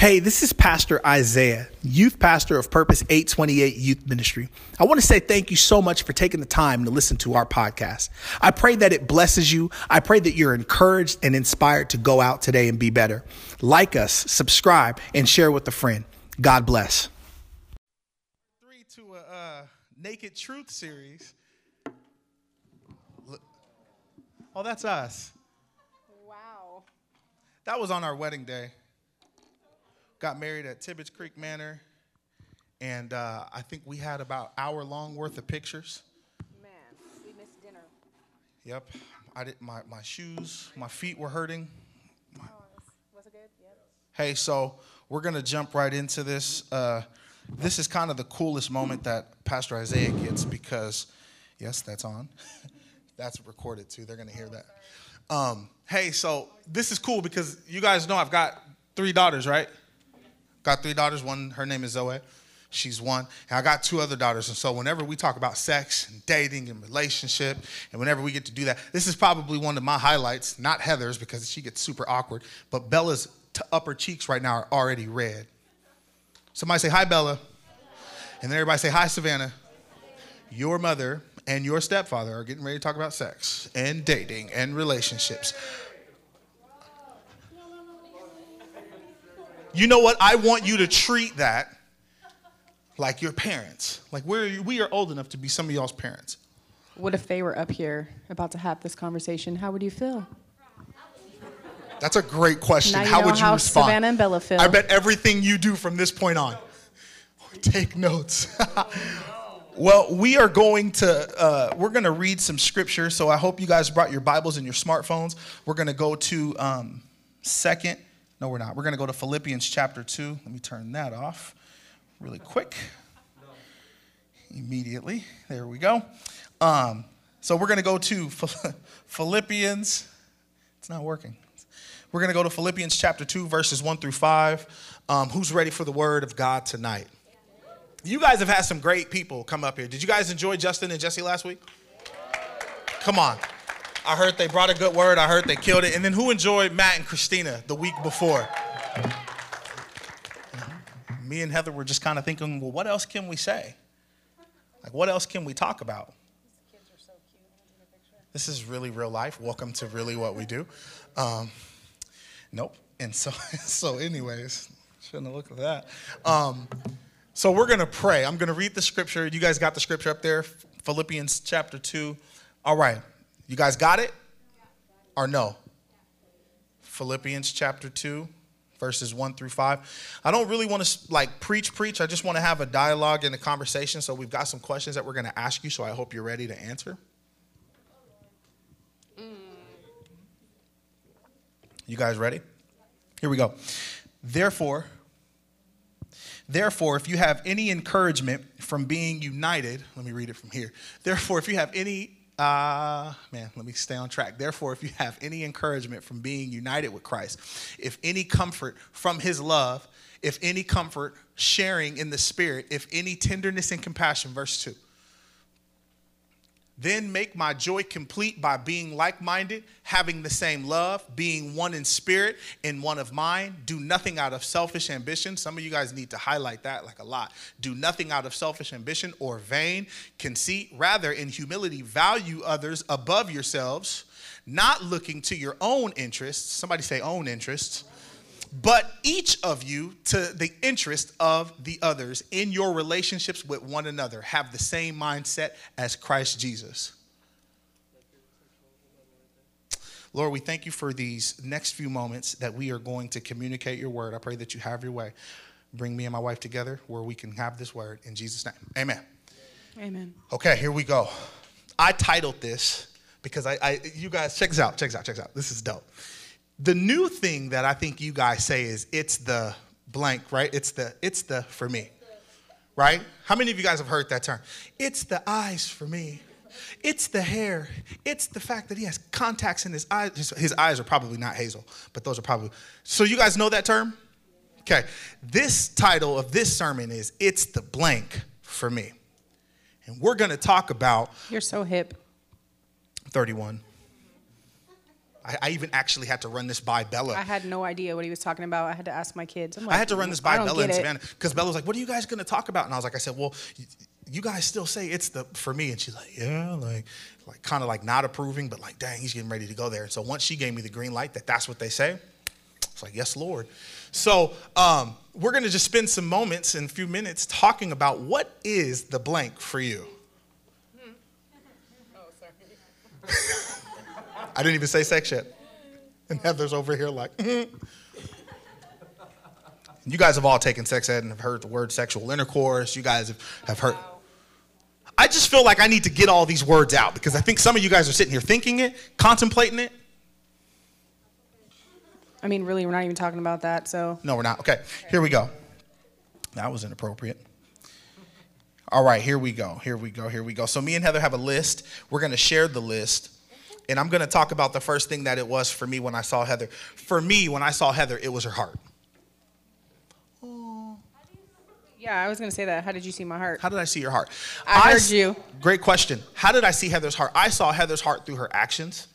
Hey, this is Pastor Isaiah, youth pastor of Purpose 828 Youth Ministry. I want to say thank you so much for taking the time to listen to our podcast. I pray that it blesses you. I pray that you're encouraged and inspired to go out today and be better. Like us, subscribe, and share with a friend. God bless. Three to a uh, Naked Truth series. Oh, that's us. Wow. That was on our wedding day. Got married at Tibbetts Creek Manor, and uh, I think we had about hour long worth of pictures. Man, we missed dinner. Yep, I did. My my shoes, my feet were hurting. Oh, was, it good? Yep. Hey, so we're gonna jump right into this. Uh, this is kind of the coolest moment that Pastor Isaiah gets because, yes, that's on. that's recorded too. They're gonna hear that. Um, hey, so this is cool because you guys know I've got three daughters, right? Got three daughters. One, her name is Zoe. She's one. And I got two other daughters. And so whenever we talk about sex and dating and relationship, and whenever we get to do that, this is probably one of my highlights, not Heather's because she gets super awkward, but Bella's t- upper cheeks right now are already red. Somebody say, Hi, Bella. And then everybody say, Hi, Savannah. Your mother and your stepfather are getting ready to talk about sex and dating and relationships. You know what? I want you to treat that like your parents. Like we're, we are old enough to be some of y'all's parents. What if they were up here about to have this conversation? How would you feel? That's a great question. Now you how know would you how respond? Savannah and Bella feel. I bet everything you do from this point on. Take notes. well, we are going to uh, we're going to read some scripture. So I hope you guys brought your Bibles and your smartphones. We're going to go to um, second. No, we're not. We're going to go to Philippians chapter two. Let me turn that off really quick. Immediately. There we go. Um, so we're going to go to Philippians. It's not working. We're going to go to Philippians chapter 2, verses 1 through 5. Um, who's ready for the word of God tonight? You guys have had some great people come up here. Did you guys enjoy Justin and Jesse last week? Come on. I heard they brought a good word. I heard they killed it. And then who enjoyed Matt and Christina the week before? Me and Heather were just kind of thinking, well, what else can we say? Like, what else can we talk about? These kids are so cute. this is really real life. Welcome to really what we do. Um, nope. And so, so anyways, shouldn't have looked at that. Um, so we're gonna pray. I'm gonna read the scripture. You guys got the scripture up there, Philippians chapter two. All right, you guys got it, or no? Philippians chapter two, verses one through five. I don't really want to like preach, preach. I just want to have a dialogue and a conversation. So we've got some questions that we're gonna ask you. So I hope you're ready to answer. You guys ready? Here we go. Therefore, therefore, if you have any encouragement from being united, let me read it from here. Therefore, if you have any, uh, man, let me stay on track. Therefore, if you have any encouragement from being united with Christ, if any comfort from his love, if any comfort sharing in the Spirit, if any tenderness and compassion, verse 2. Then make my joy complete by being like minded, having the same love, being one in spirit and one of mind. Do nothing out of selfish ambition. Some of you guys need to highlight that like a lot. Do nothing out of selfish ambition or vain conceit. Rather, in humility, value others above yourselves, not looking to your own interests. Somebody say, own interests but each of you to the interest of the others in your relationships with one another have the same mindset as Christ Jesus. Lord, we thank you for these next few moments that we are going to communicate your word. I pray that you have your way. Bring me and my wife together where we can have this word in Jesus' name. Amen. Amen. Okay, here we go. I titled this because I, I you guys check this out, check this out, check this out. This is dope. The new thing that I think you guys say is it's the blank, right? It's the it's the for me. Right? How many of you guys have heard that term? It's the eyes for me. It's the hair. It's the fact that he has contacts in his eyes. His, his eyes are probably not hazel, but those are probably. So you guys know that term? Okay. This title of this sermon is It's the blank for me. And we're going to talk about You're so hip. 31. I, I even actually had to run this by Bella. I had no idea what he was talking about. I had to ask my kids. I'm I had to run this by Bella and get. Savannah because Bella was like, "What are you guys going to talk about?" And I was like, "I said, well, y- you guys still say it's the for me." And she's like, "Yeah, like, like kind of like not approving, but like, dang, he's getting ready to go there." And so once she gave me the green light that that's what they say, it's like, "Yes, Lord." So um, we're going to just spend some moments in a few minutes talking about what is the blank for you. I didn't even say sex yet. And Heather's over here like, "Mm-hmm." You guys have all taken sex ed and have heard the word sexual intercourse. You guys have, have heard. I just feel like I need to get all these words out because I think some of you guys are sitting here thinking it, contemplating it. I mean, really, we're not even talking about that. So No, we're not. Okay, here we go. That was inappropriate. All right, here we go. Here we go. Here we go. So, me and Heather have a list. We're going to share the list. And I'm going to talk about the first thing that it was for me when I saw Heather. For me, when I saw Heather, it was her heart. yeah, I was gonna say that. How did you see my heart? How did I see your heart? I heard s- you. Great question. How did I see Heather's heart? I saw Heather's heart through her actions.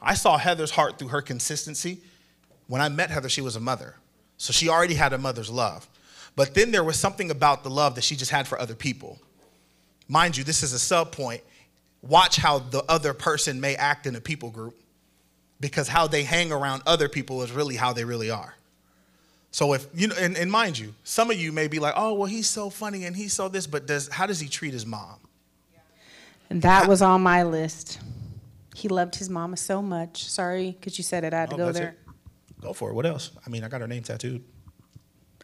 I saw Heather's heart through her consistency. When I met Heather, she was a mother. So she already had a mother's love. But then there was something about the love that she just had for other people. Mind you, this is a sub point. Watch how the other person may act in a people group because how they hang around other people is really how they really are. So if you know, and, and mind you, some of you may be like, "Oh, well, he's so funny and he's so this," but does how does he treat his mom? And that was on my list. He loved his mama so much. Sorry, because you said it. I had to Oh, go there. it? Go for it. What else? I mean, I got her name tattooed.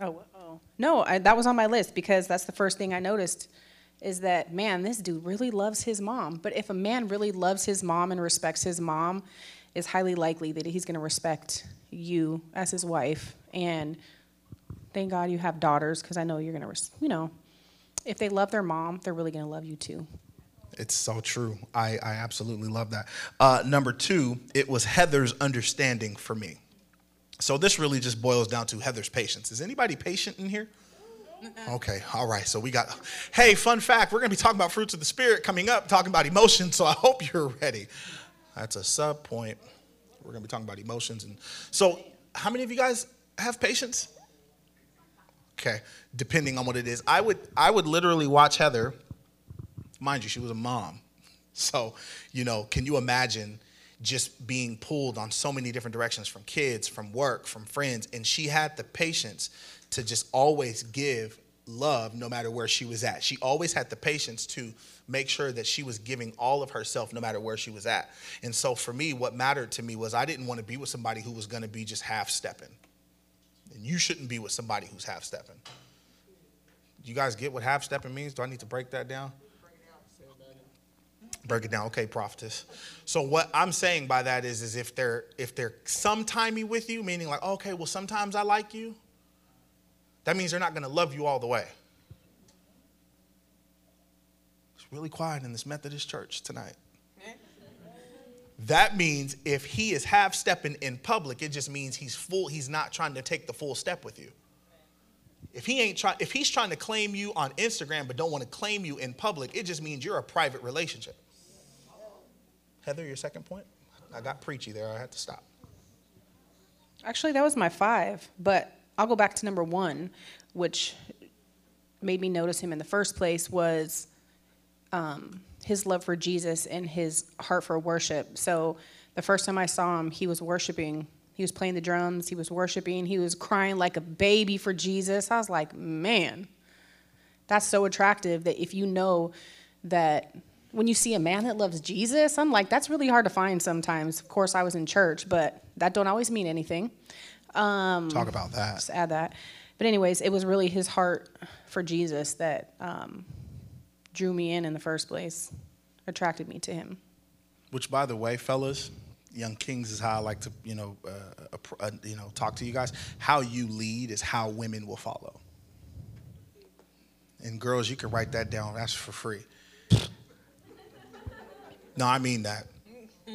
Oh, oh. No, I, that was on my list because that's the first thing I noticed is that, man, this dude really loves his mom. But if a man really loves his mom and respects his mom, it's highly likely that he's going to respect you as his wife. And thank God you have daughters because I know you're going to, res- you know, if they love their mom, they're really going to love you too. It's so true. I, I absolutely love that. Uh, number two, it was Heather's understanding for me. So this really just boils down to Heather's patience. Is anybody patient in here? Okay, all right. So we got, hey, fun fact, we're going to be talking about fruits of the Spirit coming up, talking about emotions. So I hope you're ready. That's a sub point. We're going to be talking about emotions. And so, how many of you guys have patience? Okay, depending on what it is. I would, I would literally watch Heather. Mind you, she was a mom. So, you know, can you imagine just being pulled on so many different directions from kids, from work, from friends? And she had the patience to just always give love no matter where she was at. She always had the patience to make sure that she was giving all of herself no matter where she was at. And so for me, what mattered to me was I didn't want to be with somebody who was going to be just half stepping. And you shouldn't be with somebody who's half stepping. You guys get what half stepping means? Do I need to break that down? Break it down. Okay, prophetess. So what I'm saying by that is, is if they're if they're sometimey with you, meaning like, okay, well, sometimes I like you, that means they're not gonna love you all the way. It's really quiet in this Methodist church tonight. That means if he is half stepping in public, it just means he's full, he's not trying to take the full step with you. If he ain't trying, if he's trying to claim you on Instagram but don't want to claim you in public, it just means you're a private relationship. Heather, your second point? I got preachy there. I had to stop. Actually, that was my five, but I'll go back to number one, which made me notice him in the first place was um, his love for Jesus and his heart for worship. So the first time I saw him, he was worshiping. He was playing the drums. He was worshiping. He was crying like a baby for Jesus. I was like, man, that's so attractive that if you know that when you see a man that loves Jesus, I'm like, that's really hard to find sometimes. Of course, I was in church, but that don't always mean anything. Um, Talk about that. just add that. But anyways, it was really his heart for Jesus that um, drew me in in the first place, attracted me to him. Which, by the way, fellas, young kings is how I like to, you know, uh, uh, you know, talk to you guys. How you lead is how women will follow. And girls, you can write that down. That's for free. No, I mean that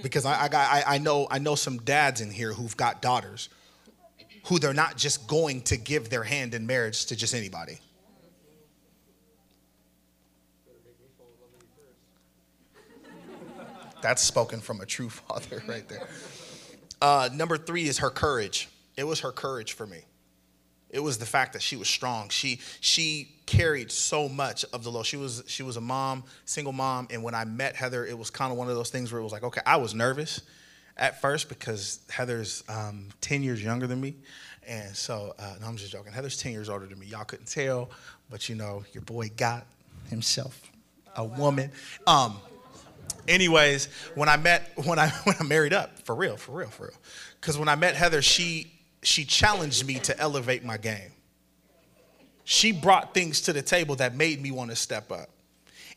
because I, I got, I, I know, I know some dads in here who've got daughters who they're not just going to give their hand in marriage to just anybody. That's spoken from a true father right there. Uh, number three is her courage. It was her courage for me. It was the fact that she was strong. She she carried so much of the load. She was she was a mom, single mom, and when I met Heather, it was kind of one of those things where it was like, okay, I was nervous at first because Heather's um, ten years younger than me, and so uh, no, I'm just joking. Heather's ten years older than me. Y'all couldn't tell, but you know, your boy got himself a woman. Um, anyways, when I met when I when I married up, for real, for real, for real, because when I met Heather, she she challenged me to elevate my game. She brought things to the table that made me want to step up.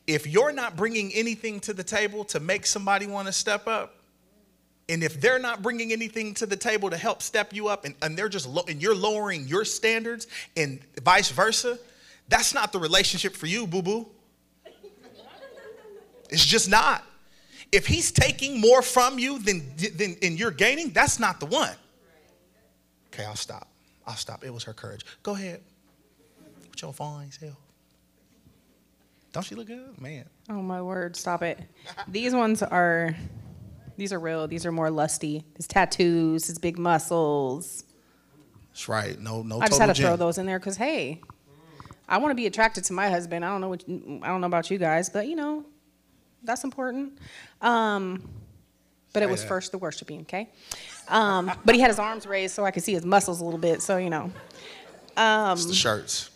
If you're not bringing anything to the table to make somebody want to step up, and if they're not bringing anything to the table to help step you up, and, and they're just lo- and you're lowering your standards, and vice versa, that's not the relationship for you, boo boo. It's just not. If he's taking more from you than, than and you're gaining, that's not the one. Okay, I'll stop. I'll stop. It was her courage. Go ahead. With your fine self. Don't she look good? Man. Oh my word, stop it. These ones are these are real. These are more lusty. His tattoos, his big muscles. That's right. No, no. I just had to total throw those in there because hey, I want to be attracted to my husband. I don't know what I don't know about you guys, but you know, that's important. Um, but it was first the worshiping, okay? Um, but he had his arms raised so I could see his muscles a little bit. So you know, It's the shirts.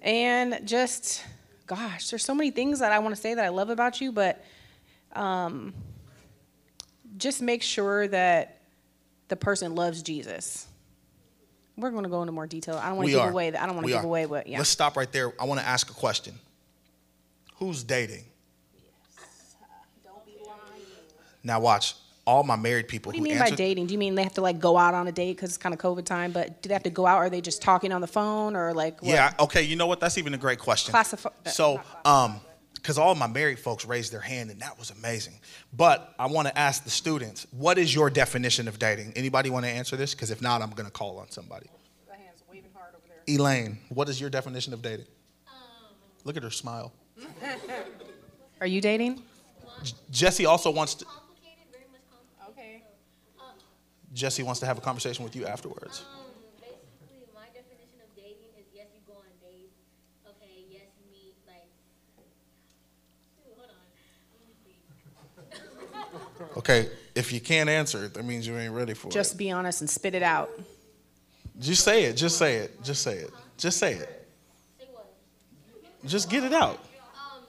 and just gosh, there's so many things that I want to say that I love about you, but um, just make sure that the person loves Jesus. We're going to go into more detail. I don't want to give are. away. I don't want to give are. away, but yeah. Let's stop right there. I want to ask a question. Who's dating? Yes. Don't be lying. Now watch. All my married people What do you mean by dating? Do you mean they have to like go out on a date because it's kind of COVID time? But do they have to go out? Or are they just talking on the phone or like? What? Yeah. Okay. You know what? That's even a great question. Classify- uh, So, not um, because all my married folks raised their hand, and that was amazing. But I want to ask the students, what is your definition of dating? Anybody want to answer this? Because if not, I'm going to call on somebody. The hand's waving hard over there. Elaine, what is your definition of dating? Look at her smile. Are you dating? Jesse also wants to. complicated, very much complicated. Okay. Jesse wants to have a conversation with you afterwards. Um, basically, my definition of dating is yes, you go on dates. Okay, yes, you meet like. Shoot, hold on. Let me see. Okay, if you can't answer it, that means you ain't ready for it. Just be honest and spit it out. Just say it. Just say it. Just say it. Just say it. Say what? Just get it out. Um,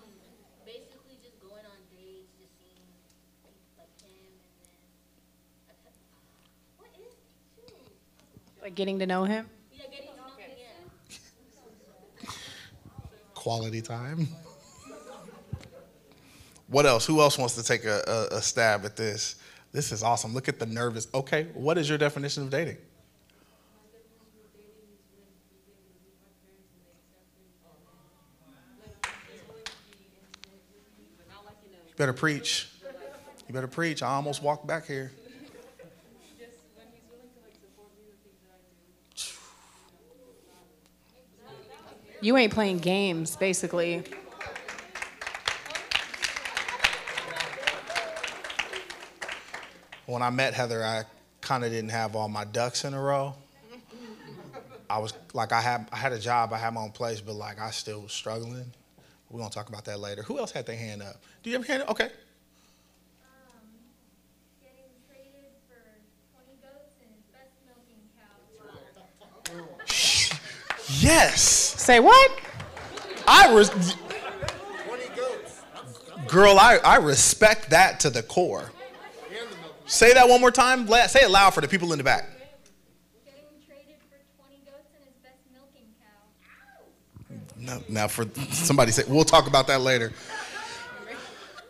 basically just going on dates, just seeing like him, and then. What is? Like getting to know him. Yeah, getting to know Quality time. What else? Who else wants to take a, a, a stab at this? This is awesome. Look at the nervous. Okay, what is your definition of dating? You better preach. You better preach. I almost walked back here. You ain't playing games, basically. When I met Heather, I kind of didn't have all my ducks in a row. I was like, I had I had a job, I had my own place, but like I still was struggling. We're gonna talk about that later. Who else had their hand up? Do you have your hand up? Okay. um, getting traded for 20 goats and his best milking cow. Yes, Say what? I was. Girl, I, I respect that to the core. Say that one more time. Say it loud for the people in the back. Getting traded for 20 goats and his best milking cow. No, now for somebody say we'll talk about that later.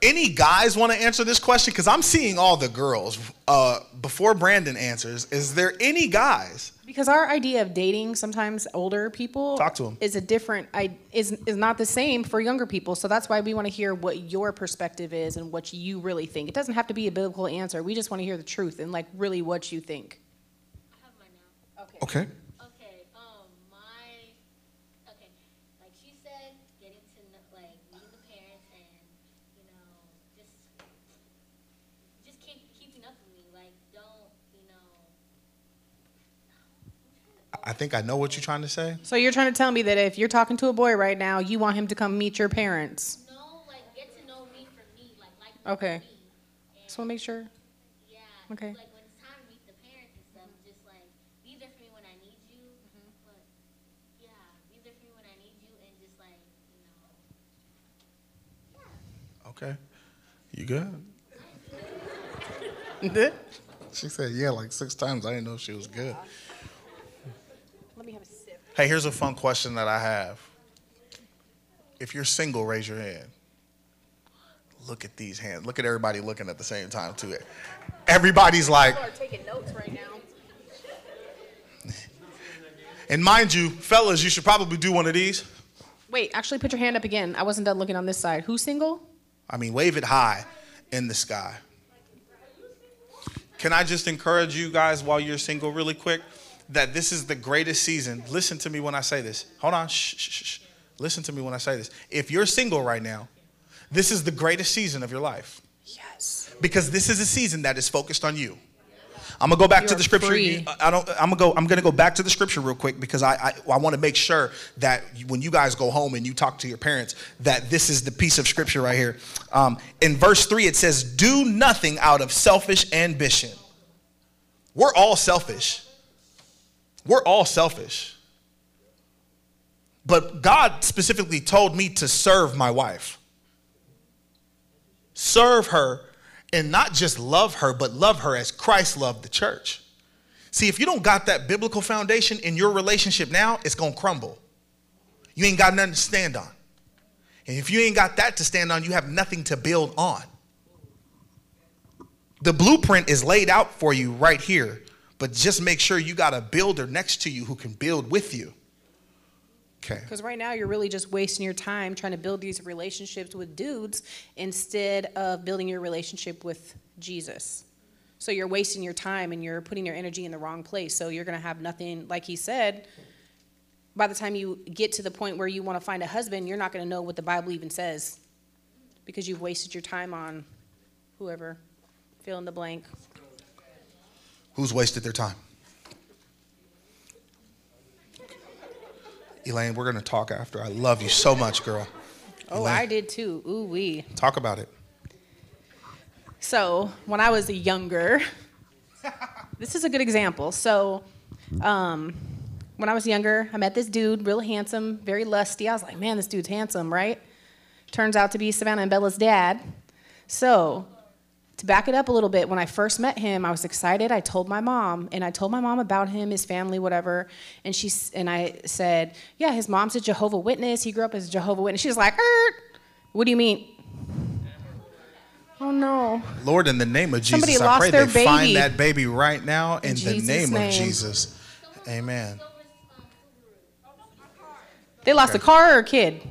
Any guys want to answer this question? Because I'm seeing all the girls. Uh, before Brandon answers, is there any guys? Because our idea of dating, sometimes older people, Talk to 'em. is a different. I is is not the same for younger people. So that's why we want to hear what your perspective is and what you really think. It doesn't have to be a biblical answer. We just want to hear the truth and like really what you think. I have mine now. Okay. Okay, um, my, okay, like she said, getting to know, like meeting the parents and, you know, just, just keep keeping up with me. Like, don't I think I know what you're trying to say. So you're trying to tell me that if you're talking to a boy right now, you want him to come meet your parents? No, like get to know me for me, like like Okay. for me. Just want to make sure. Yeah. Okay. Like when it's time to meet the parents and stuff, just like be there for me when I need you. Mm-hmm. But yeah, be there for me when I need you, and just like you know. Okay. You good? She said, yeah, like six times. I didn't know she was good. Let me have a sip. Hey, here's a fun question that I have. If you're single, raise your hand. Look at these hands. Look at everybody looking at the same time, too. Everybody's like, are taking notes right now. and mind you, fellas, you should probably do one of these. Wait, actually, put your hand up again. I wasn't done looking on this side. Who's single? I mean, wave it high in the sky. Can I just encourage you guys while you're single, really quick, that this is the greatest season? Listen to me when I say this. Hold on. Shh, shh, shh. Listen to me when I say this. If you're single right now, this is the greatest season of your life Yes. because this is a season that is focused on you. I'm gonna go back to You're the scripture. free. I don't. I'm gonna go. I'm gonna go back to the scripture real quick because I I, I want to make sure that when you guys go home and you talk to your parents, that this is the piece of scripture right here. Um, in verse three, it says, "Do nothing out of selfish ambition." We're all selfish. We're all selfish. But God specifically told me to serve my wife serve her and not just love her, but love her as Christ loved the church. See, if you don't got that biblical foundation in your relationship now, it's to crumble. You ain't got nothing to stand on. And if you ain't got that to stand on, you have nothing to build on. The blueprint is laid out for you right here, but just make sure you got a builder next to you who can build with you. Okay. Because right now you're really just wasting your time trying to build these relationships with dudes instead of building your relationship with Jesus. So you're wasting your time and you're putting your energy in the wrong place. So you're going to have nothing, like he said. By the time you get to the point where you want to find a husband, you're not going to know what the Bible even says because you've wasted your time on whoever. Fill in the blank. Who's wasted their time? Elaine, we're going to talk after. I love you so much, girl. Oh, Elaine. I did too. Ooh wee. Talk about it. So when I was younger, this is a good example. So um, when I was younger, I met this dude, real handsome, very lusty. I was like, man, this dude's handsome, right? Turns out to be Savannah and Bella's dad. So to back it up a little bit, when I first met him, I was excited. I told my mom, and I told my mom about him, his family, whatever. And she and I said, yeah, his mom's a Jehovah Witness. He grew up as a Jehovah Witness. She was like, er, what do you mean? Oh no. Lord, in the name of Jesus, Somebody I pray they find that baby right now in, In the Jesus' name, of. Jesus. Amen. They lost a car or a kid?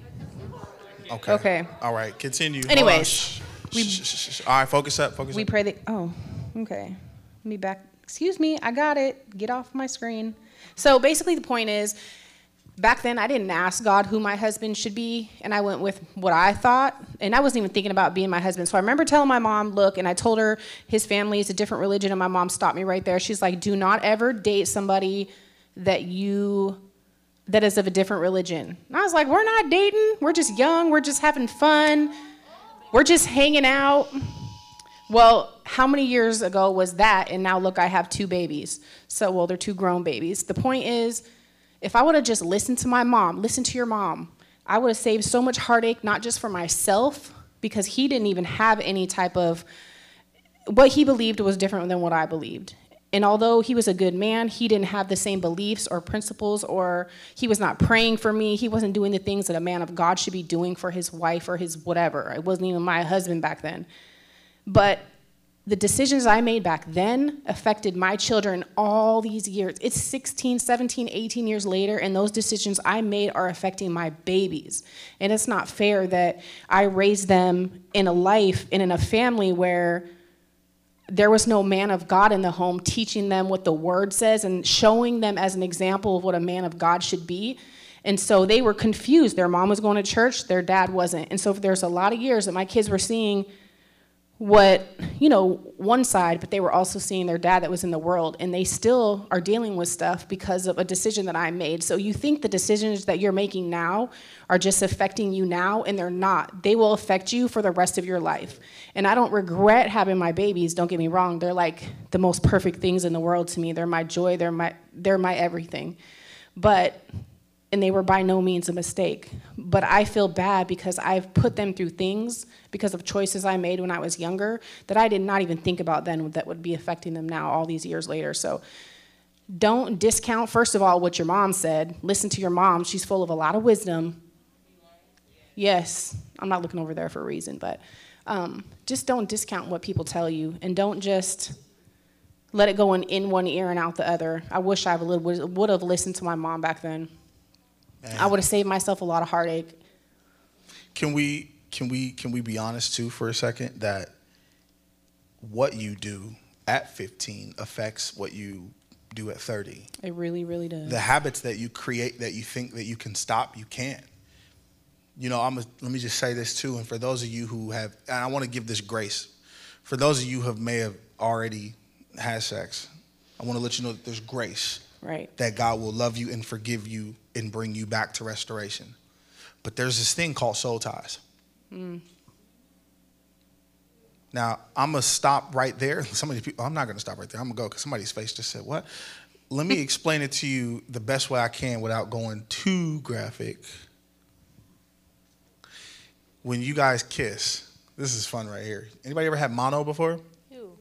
Okay. Okay. All right. Continue. Anyways, we- shh, shh, shh. All right. Focus up. Focus We up. pray that. Oh, okay. Let me back. Excuse me. I got it. Get off my screen. So basically, the point is, back then I didn't ask God who my husband should be, and I went with what I thought, and I wasn't even thinking about being my husband. So I remember telling my mom, "Look," and I told her his family is a different religion, and my mom stopped me right there. She's like, "Do not ever date somebody that you." That is of a different religion. And I was like, we're not dating. We're just young. We're just having fun. We're just hanging out. Well, how many years ago was that? And now look, I have two babies. So, well, they're two grown babies. The point is, if I would have just listened to my mom, listen to your mom, I would have saved so much heartache, not just for myself, because he didn't even have any type of what he believed was different than what I believed. And although he was a good man, he didn't have the same beliefs or principles, or he was not praying for me. He wasn't doing the things that a man of God should be doing for his wife or his whatever. It wasn't even my husband back then. But the decisions I made back then affected my children all these years. It's 16, 17, 18 years later, and those decisions I made are affecting my babies. And it's not fair that I raised them in a life and in a family where there was no man of God in the home teaching them what the word says and showing them as an example of what a man of God should be. And so they were confused. Their mom was going to church, their dad wasn't. And so there's a lot of years that my kids were seeing what you know one side but they were also seeing their dad that was in the world and they still are dealing with stuff because of a decision that i made. So you think the decisions that you're making now are just affecting you now and they're not. They will affect you for the rest of your life. And i don't regret having my babies don't get me wrong. They're like the most perfect things in the world to me. They're my joy. They're my they're my everything. But and they were by no means a mistake. But I feel bad because I've put them through things because of choices I made when I was younger that I did not even think about then that would be affecting them now all these years later. So don't discount, first of all, what your mom said. Listen to your mom. She's full of a lot of wisdom. Yes, I'm not looking over there for a reason, but um, just don't discount what people tell you and don't just let it go in, in one ear and out the other. I wish I would, would have listened to my mom back then. I would have saved myself a lot of heartache. Can we can we can we be honest too for a second that what you do at 15 affects what you do at 30. It really, really does. The habits that you create that you think that you can stop, you can't. You know, I'm a, let me just say this too, and for those of you who have, and I want to give this grace, for those of you who have may have already had sex, I want to let you know that there's grace right. that God will love you and forgive you and bring you back to restoration. But there's this thing called soul ties. Mm. Now, I'm going to stop right there. Somebody, people, I'm not going to stop right there. I'm going to go because somebody's face just said, What? Let me explain it to you the best way I can without going too graphic. When you guys kiss, this is fun right here. Anybody ever had mono before? Ew.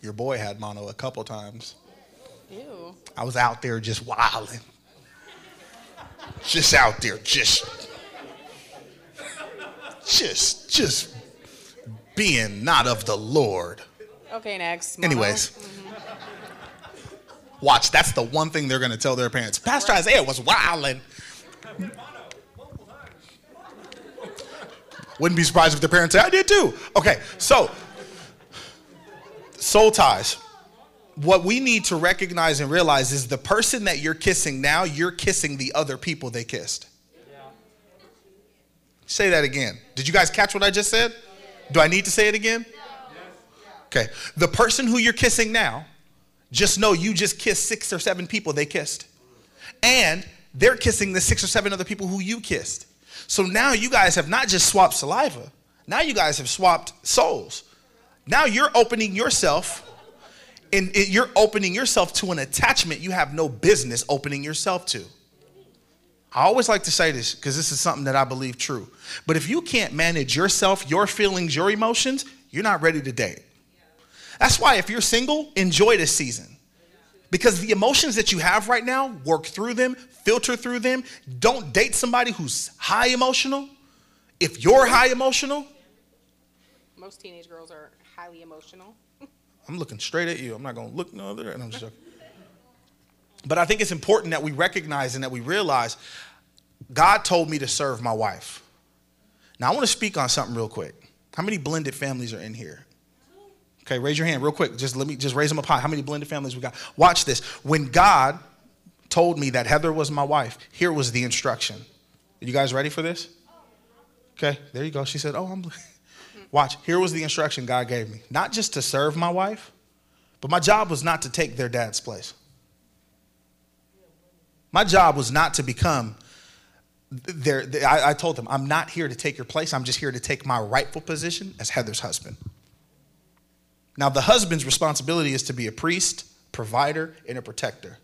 Your boy had mono a couple times. Ew. I was out there just wilding. Just out there, just, just, just being not of the Lord. Okay, next. Mono. Anyways, watch. That's the one thing they're going to tell their parents. Pastor Isaiah was wilding. Wouldn't be surprised if their parents say, I did too. Okay, so soul ties. What we need to recognize and realize is the person that you're kissing now, you're kissing the other people they kissed. Say that again. Did you guys catch what I just said? Do I need to say it again? Okay. The person who you're kissing now, just know you just kissed six or seven people they kissed. And they're kissing the six or seven other people who you kissed. So now you guys have not just swapped saliva, now you guys have swapped souls. Now you're opening yourself and it- you're opening yourself to an attachment you have no business opening yourself to. I always like to say this because this is something that I believe true. But if you can't manage yourself, your feelings, your emotions, you're not ready to date. That's why if you're single, enjoy this season. Because the emotions that you have right now, work through them, filter through them. Don't date somebody who's high emotional. If you're high emotional, Most teenage girls are highly emotional. I'm looking straight at you. I'm not going to look no other. And I'm just joking. But I think it's important that we recognize and that we realize God told me to serve my wife. Now, I want to speak on something real quick. How many blended families are in here? Okay, raise your hand real quick. Just let me just raise them up high. How many blended families we got? Watch this. When God told me that Heather was my wife, here was the instruction. Are you guys ready for this? Okay, there you go. She said, Oh, I'm. Watch, here was the instruction God gave me. Not just to serve my wife, but my job was not to take their dad's place. My job was not to become their, I, I told them, I'm not here to take your place. I'm just here to take my rightful position as Heather's husband. Now, the husband's responsibility is to be a priest, provider, and a protector.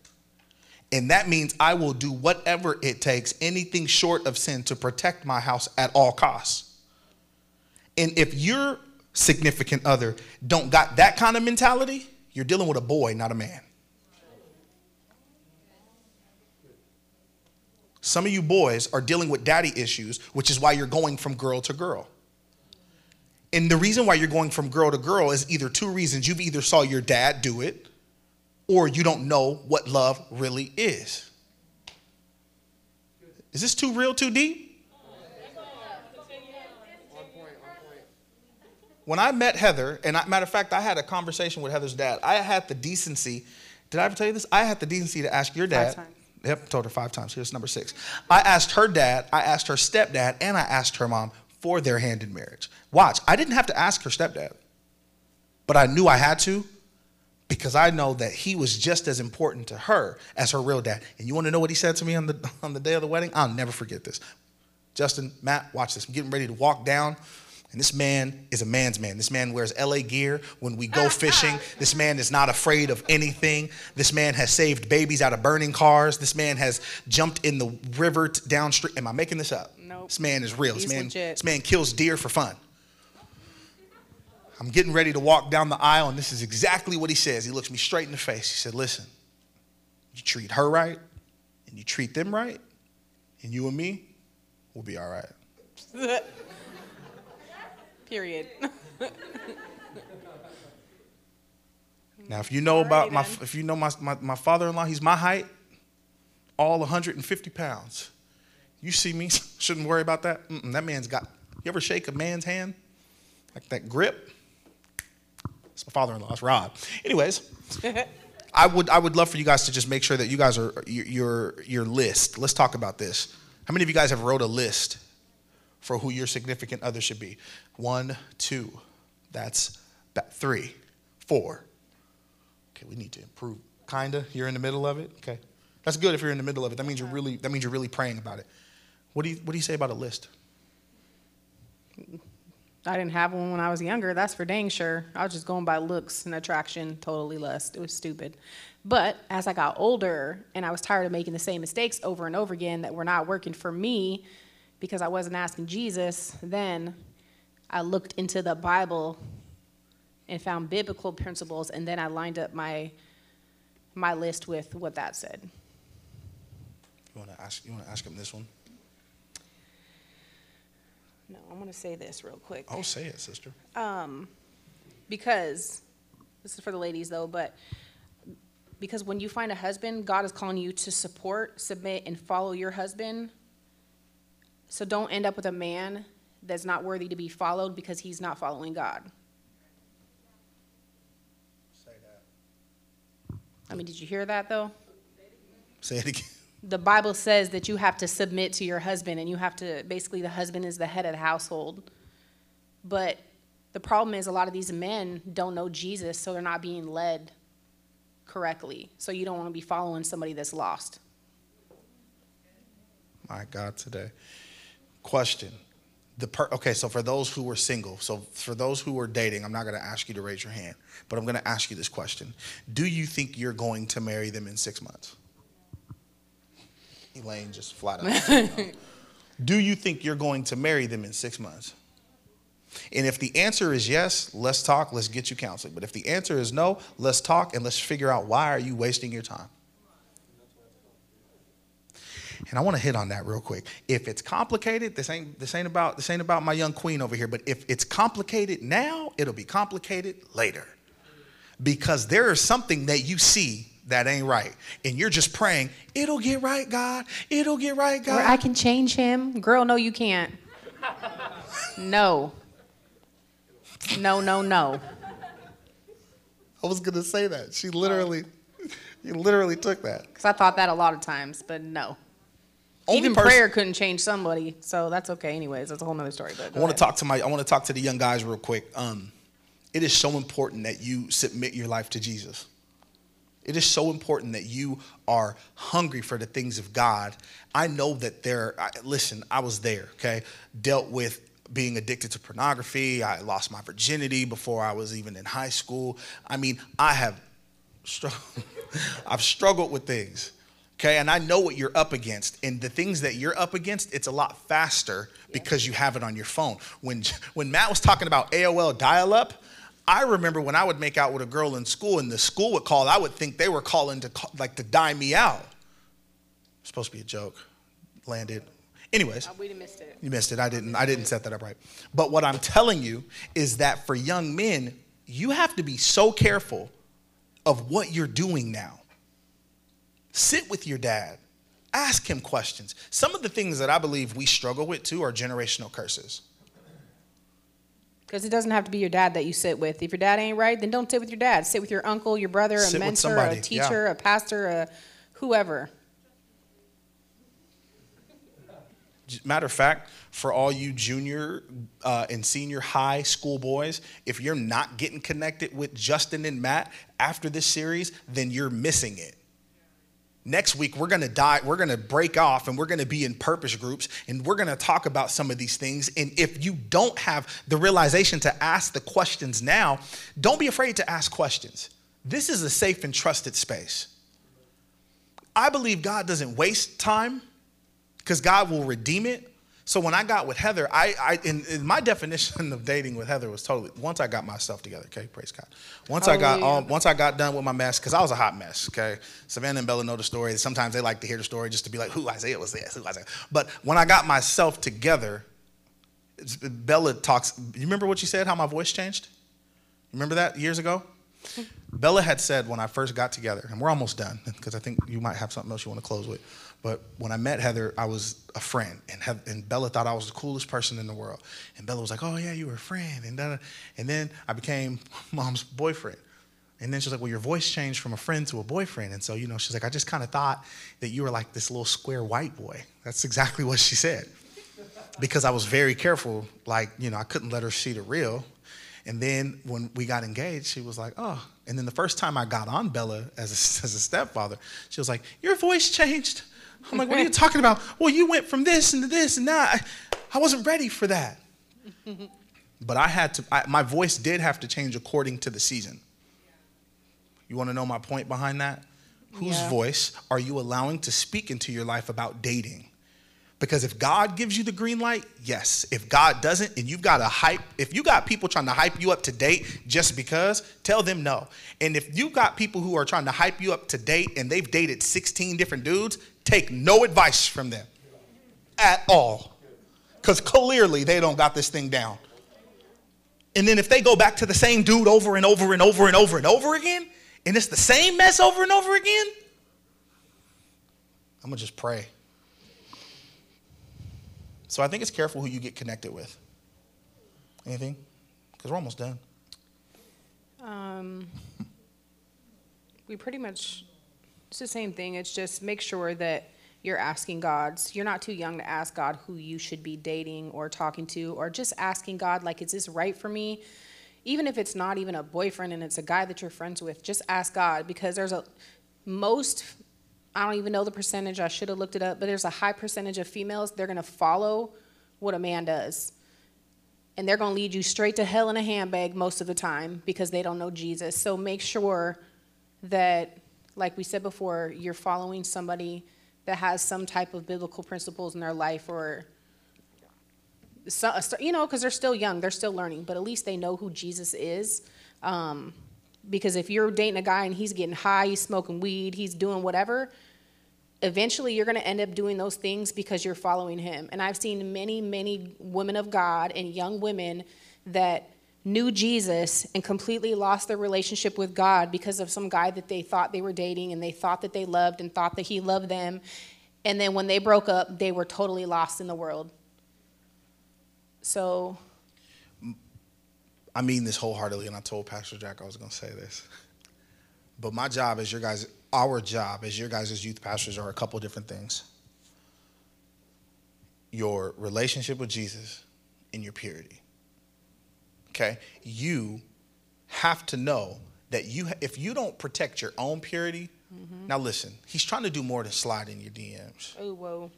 And that means I will do whatever it takes, anything short of sin, to protect my house at all costs. And if your significant other don't got that kind of mentality, you're dealing with a boy, not a man. Some of you boys are dealing with daddy issues, which is why you're going from girl to girl. And the reason why you're going from girl to girl is either two reasons. You've either saw your dad do it, or you don't know what love really is. Is this too real, too deep? When I met Heather, and I, matter of fact, I had a conversation with Heather's dad. I had the decency. Did I ever tell you this? I had the decency to ask your dad. Five times. Yep, told her five times. Here's number six. I asked her dad, I asked her stepdad, and I asked her mom for their hand in marriage. Watch, I didn't have to ask her stepdad, but I knew I had to because I know that he was just as important to her as her real dad. And you want to know what he said to me on the on the day of the wedding? I'll never forget this. Justin, Matt, watch this. I'm getting ready to walk down. And this man is a man's man. This man wears LA gear when we go fishing. This man is not afraid of anything. This man has saved babies out of burning cars. This man has jumped in the river downstream. Am I making this up? Nope. This man is real. He's this man, legit. this man kills deer for fun. I'm getting ready to walk down the aisle, and this is exactly what he says. He looks me straight in the face. He said, Listen, you treat her right, and you treat them right, and you and me will be all right. Period. Now, if you know about my, then. if you know my, my, my father-in-law, he's my height, all 150 pounds. You see me, shouldn't worry about that. Mm-mm, that man's got. You ever shake a man's hand, like that grip? It's my father-in-law. It's Rob. Anyways, I would I would love for you guys to just make sure that you guys are your your, your list. Let's talk about this. How many of you guys have wrote a list for who your significant other should be? One, two. That's that three, four. Okay, we need to improve. Kinda. You're in the middle of it. Okay, that's good if you're in the middle of it. That means you're really that means you're really praying about it. What do you What do you say about a list? I didn't have one when I was younger. That's for dang sure. I was just going by looks and attraction, totally lust. It was stupid. But as I got older and I was tired of making the same mistakes over and over again that were not working for me because I wasn't asking Jesus, then I looked into the Bible and found biblical principles and then I lined up my my list with what that said. You want to ask You want to ask him this one? No, I'm going to say this real quick. Oh, say it, sister. um, because this is for the ladies though, but because when you find a husband, God is calling you to support, submit, and follow your husband. So don't end up with a man that's not worthy to be followed because he's not following God. Say that. I mean, did you hear that though? Say it again. The Bible says that you have to submit to your husband and you have to basically the husband is the head of the household. But the problem is a lot of these men don't know Jesus, so they're not being led correctly. So you don't want to be following somebody that's lost. My God, today. Question. The per- okay, so for those who were single, so for those who were dating, I'm not going to ask you to raise your hand, but I'm going to ask you this question. Do you think you're going to marry them in six months? Elaine just flat out. said no. Do you think you're going to marry them in six months? And if the answer is yes, let's talk, let's get you counseling. But if the answer is no, let's talk and let's figure out why are you wasting your time? And I want to hit on that real quick. If it's complicated, this ain't this ain't about this ain't about my young queen over here, but if it's complicated now, it'll be complicated later. Because there is something that you see that ain't right. And you're just praying, it'll get right, God. It'll get right, Or God. I can change him. Girl, no, you can't. No. No, no, no. I was gonna say that. She literally, you literally took that. Because I thought that a lot of times, but no. Only Even person- prayer couldn't change somebody, so that's okay. Anyways, that's a whole nother story. But I want to talk to my I want to talk to the young guys real quick. Um, it is so important that you submit your life to Jesus. It is so important that you are hungry for the things of God. I know that there. I, listen, I was there. Okay, dealt with being addicted to pornography. I lost my virginity before I was even in high school. I mean, I have, str- I've struggled with things. Okay, and I know what you're up against, and the things that you're up against, it's a lot faster because you have it on your phone. When when Matt was talking about AOL dial-up, I remember when I would make out with a girl in school, and the school would call, I would think they were calling to call, like to die me out. supposed to be a joke, landed. Anyways, uh, We missed it. you missed it. I didn't. I didn't set that up right. But what I'm telling you is that for young men, you have to be so careful of what you're doing now. Sit with your dad. Ask him questions. Some of the things that I believe we struggle with too are generational curses. Because it doesn't have to be your dad that you sit with. If your dad ain't right, then don't sit with your dad. Sit with your uncle, your brother, a Sit mentor, a yeah. teacher, a pastor, a whoever. Matter of fact, for all you junior uh, and senior high school boys, if you're not getting connected with Justin and Matt after this series, then you're missing it. Next week, we're gonna die, we're gonna break off and we're gonna be in purpose groups and we're gonna talk about some of these things. And if you don't have the realization to ask the questions now, don't be afraid to ask questions. This is a safe and trusted space. I believe God doesn't waste time because God will redeem it. So when I got with Heather, I, I in, in my definition of dating with Heather was totally once I got myself together. Okay, praise God. Once I got Hallelujah. Um, once I got done with my mess, because I was a hot mess. Okay, Savannah and Bella know the story. Sometimes they like to hear the story just to be like, "Who Isaiah was this? Who Isaiah?" But when I got myself together, it's- Bella talks. You remember what you said? How my voice changed? Remember that years ago? Bella had said when I first got together, and we're almost done because I think you might have something else you want to close with. But when I met Heather, I was a friend, and, and Bella thought I was the coolest person in the world. And Bella was like, "Oh yeah, you were a friend," and da. and then I became mom's boyfriend. And then she's like, "Well, your voice changed from a friend to a boyfriend," and so you know, she's like, "I just kind of thought that you were like this little square white boy." That's exactly what she said because I was very careful. Like, you know, I couldn't let her see the real. And then when we got engaged, she was like, oh. And then the first time I got on Bella as a, as a stepfather, she was like, your voice changed. I'm like, what are you talking about? Well, you went from this and to this and that. I, I wasn't ready for that. But I had to, I, my voice did have to change according to the season. You want to know my point behind that? Whose Yeah. voice are you allowing to speak into your life about dating? Because if God gives you the green light, yes. If God doesn't, and you've got a hype, if you got people trying to hype you up to date just because, tell them no. And if you got people who are trying to hype you up to date and they've dated 16 different dudes, take no advice from them at all. Because clearly they don't got this thing down. And then if they go back to the same dude over and over and over and over and over again, and it's the same mess over and over again, I'm gonna just pray. So I think it's careful who you get connected with. Anything? Because we're almost done. Um, we pretty much, it's the same thing. It's just make sure that you're asking God's. You're not too young to ask God who you should be dating or talking to, or just asking God, like, is this right for me? Even if it's not even a boyfriend and it's a guy that you're friends with, just ask God because there's a most. I don't even know the percentage. I should have looked it up, but there's a high percentage of females. They're gonna follow what a man does and they're going to lead you straight to hell in a handbag most of the time because they don't know Jesus. So make sure that, like we said before, you're following somebody that has some type of biblical principles in their life or, so, you know, because they're still young, they're still learning, but at least they know who Jesus is. Um, because if you're dating a guy and he's getting high, he's smoking weed, he's doing whatever, eventually you're going to end up doing those things because you're following him. And I've seen many, many women of God and young women that knew Jesus and completely lost their relationship with God because of some guy that they thought they were dating and they thought that they loved and thought that he loved them. And then when they broke up, they were totally lost in the world. So, I mean this wholeheartedly, and I told Pastor Jack I was going to say this. But my job as your guys, our job as your guys as youth pastors are a couple different things. Your relationship with Jesus and your purity. Okay? You have to know that you if you don't protect your own purity, mm-hmm. now listen, he's trying to do more than slide in your DMs. oh, whoa.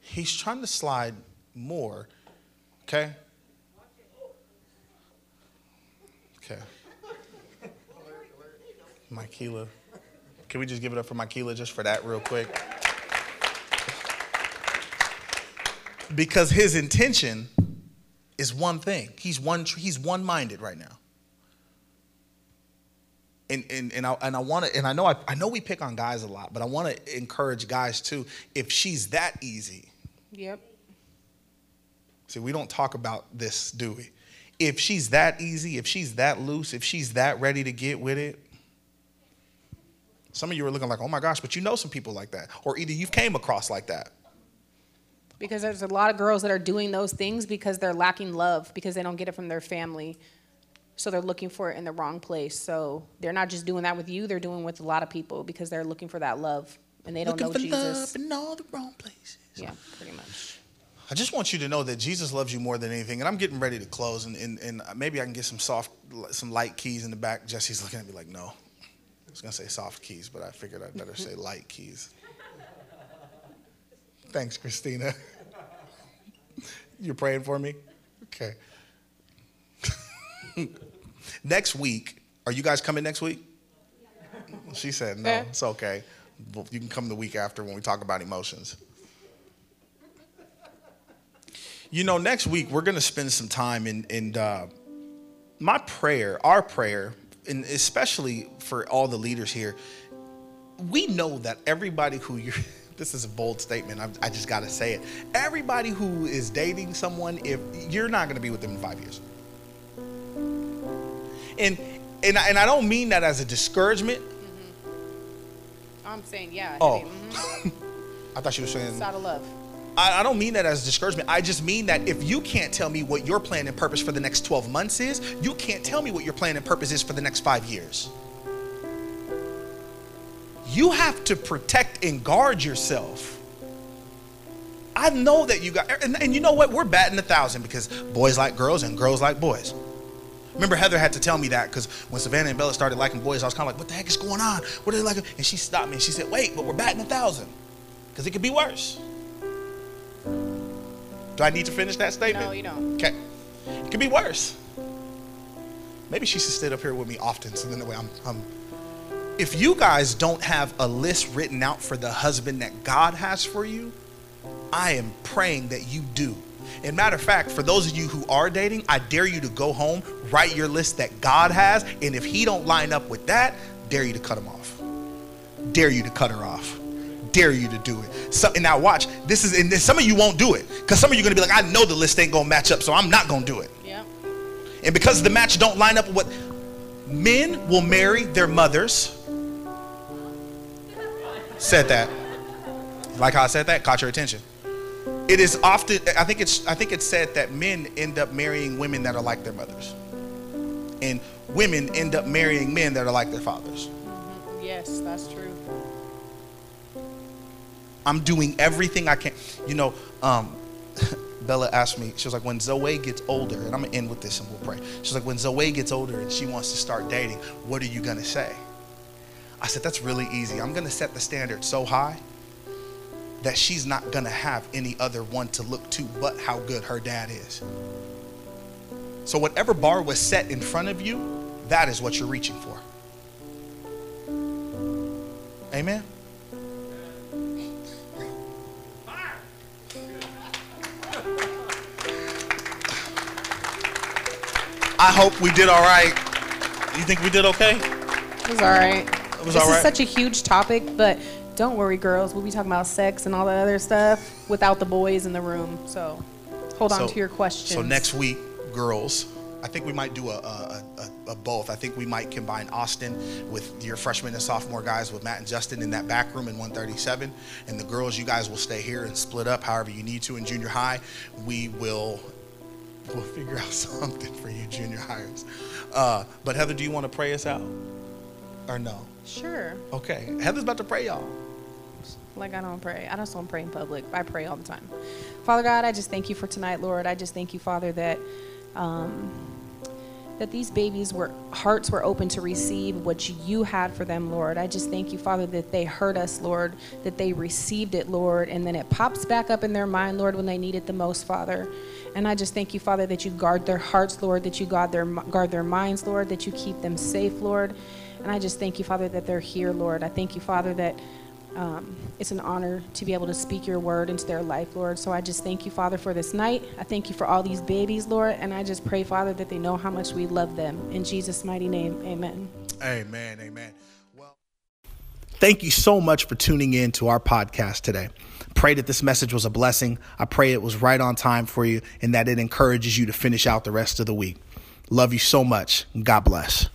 He's trying to slide more. Okay? Okay. Mikela. Can we just give it up for Mikela just for that real quick? Because his intention is one thing. He's one he's one-minded right now. And and and I and I want to and I know I, I know we pick on guys a lot, but I want to encourage guys too. If she's that easy, Yep. See, we don't talk about this, do we? If she's that easy, if she's that loose, if she's that ready to get with it, some of you are looking like, oh my gosh, but you know some people like that. Or either you've came across like that. Because there's a lot of girls that are doing those things because they're lacking love because they don't get it from their family. So they're looking for it in the wrong place. So they're not just doing that with you, they're doing it with a lot of people because they're looking for that love and they don't Looking know for Jesus. love in all the wrong places. Yeah, pretty much. I just want you to know that Jesus loves you more than anything. And I'm getting ready to close, and, and, and maybe I can get some soft, some light keys in the back. Jesse's looking at me like, no. I was going to say soft keys, but I figured I'd better say light keys. Thanks, Christina. You're praying for me? Okay. next week, are you guys coming next week? She said no. It's okay. You can come the week after when we talk about emotions. You know, next week we're going to spend some time in, in uh, my prayer, our prayer, and especially for all the leaders here. We know that everybody who you're, this is a bold statement, I, I just got to say it. Everybody who is dating someone, if you're not going to be with them in five years. And, and, I, and I don't mean that as a discouragement. I'm saying, yeah. Oh. I mean, mhm. I thought you were saying it's out of love. I, I don't mean that as discouragement. I just mean that if you can't tell me what your plan and purpose for the next 12 months is, you can't tell me what your plan and purpose is for the next five years. You have to protect and guard yourself. I know that you got, and, and you know what? We're batting a thousand because boys like girls and girls like boys. Remember, Heather had to tell me that because when Savannah and Bella started liking boys, I was kind of like, what the heck is going on? What are they like? And she stopped me and she said, wait, but we're batting a thousand because it could be worse. Do I need to finish that statement? No, you don't. Okay. It could be worse. Maybe she should sit up here with me often so then the way I'm, I'm. If you guys don't have a list written out for the husband that God has for you, I am praying that you do. And matter of fact, for those of you who are dating, I dare you to go home, write your list that God has, and if he don't line up with that, dare you to cut him off. Dare you to cut her off. Dare you to do it. So, and now watch, this is, and some of you won't do it. Because some of you are gonna be like, I know the list ain't gonna match up, so I'm not gonna do it. Yeah. And because the match don't line up with what men will marry their mothers. Said that. Like how I said that, caught your attention. It is often I think it's I think it's said that men end up marrying women that are like their mothers. And women end up marrying men that are like their fathers. Yes, that's true. I'm doing everything I can. You know, um, Bella asked me, she was like, when Zoe gets older, and I'm gonna end with this and we'll pray. She's like, when Zoe gets older and she wants to start dating, what are you gonna say? I said, that's really easy. I'm gonna set the standard so high that she's not gonna have any other one to look to but how good her dad is. So, whatever bar was set in front of you, that is what you're reaching for. Amen. I hope we did all right. You think we did okay? It was all right. Was this all right. is such a huge topic, but don't worry, girls. We'll be talking about sex and all that other stuff without the boys in the room. So hold on So- to your questions. So next week, girls, I think we might do a, a, a, a both. I think we might combine Austin with your freshman and sophomore guys with Matt and Justin in that back room in 137, and the girls, you guys will stay here and split up however you need to in junior high. We will we'll figure out something for you junior hires. Uh, but Heather, do you want to pray us out or no? Sure. Okay, Heather's about to pray y'all. Like I don't pray. I just don't pray in public. I pray all the time. Father God, I just thank you for tonight, Lord. I just thank you, Father, that um, that these babies were hearts were open to receive what you had for them, Lord. I just thank you, Father, that they heard us, Lord, that they received it, Lord, and then it pops back up in their mind, Lord, when they need it the most, Father. And I just thank you, Father, that you guard their hearts, Lord, that you guard their guard their minds, Lord, that you keep them safe, Lord. And I just thank you, Father, that they're here, Lord. I thank you, Father, that um, it's an honor to be able to speak your word into their life, Lord. So I just thank you, Father, for this night. I thank you for all these babies, Lord. And I just pray, Father, that they know how much we love them. In Jesus' mighty name, amen. Amen, amen. Well. Thank you so much for tuning in to our podcast today. Pray that this message was a blessing. I pray it was right on time for you and that it encourages you to finish out the rest of the week. Love you so much. God bless.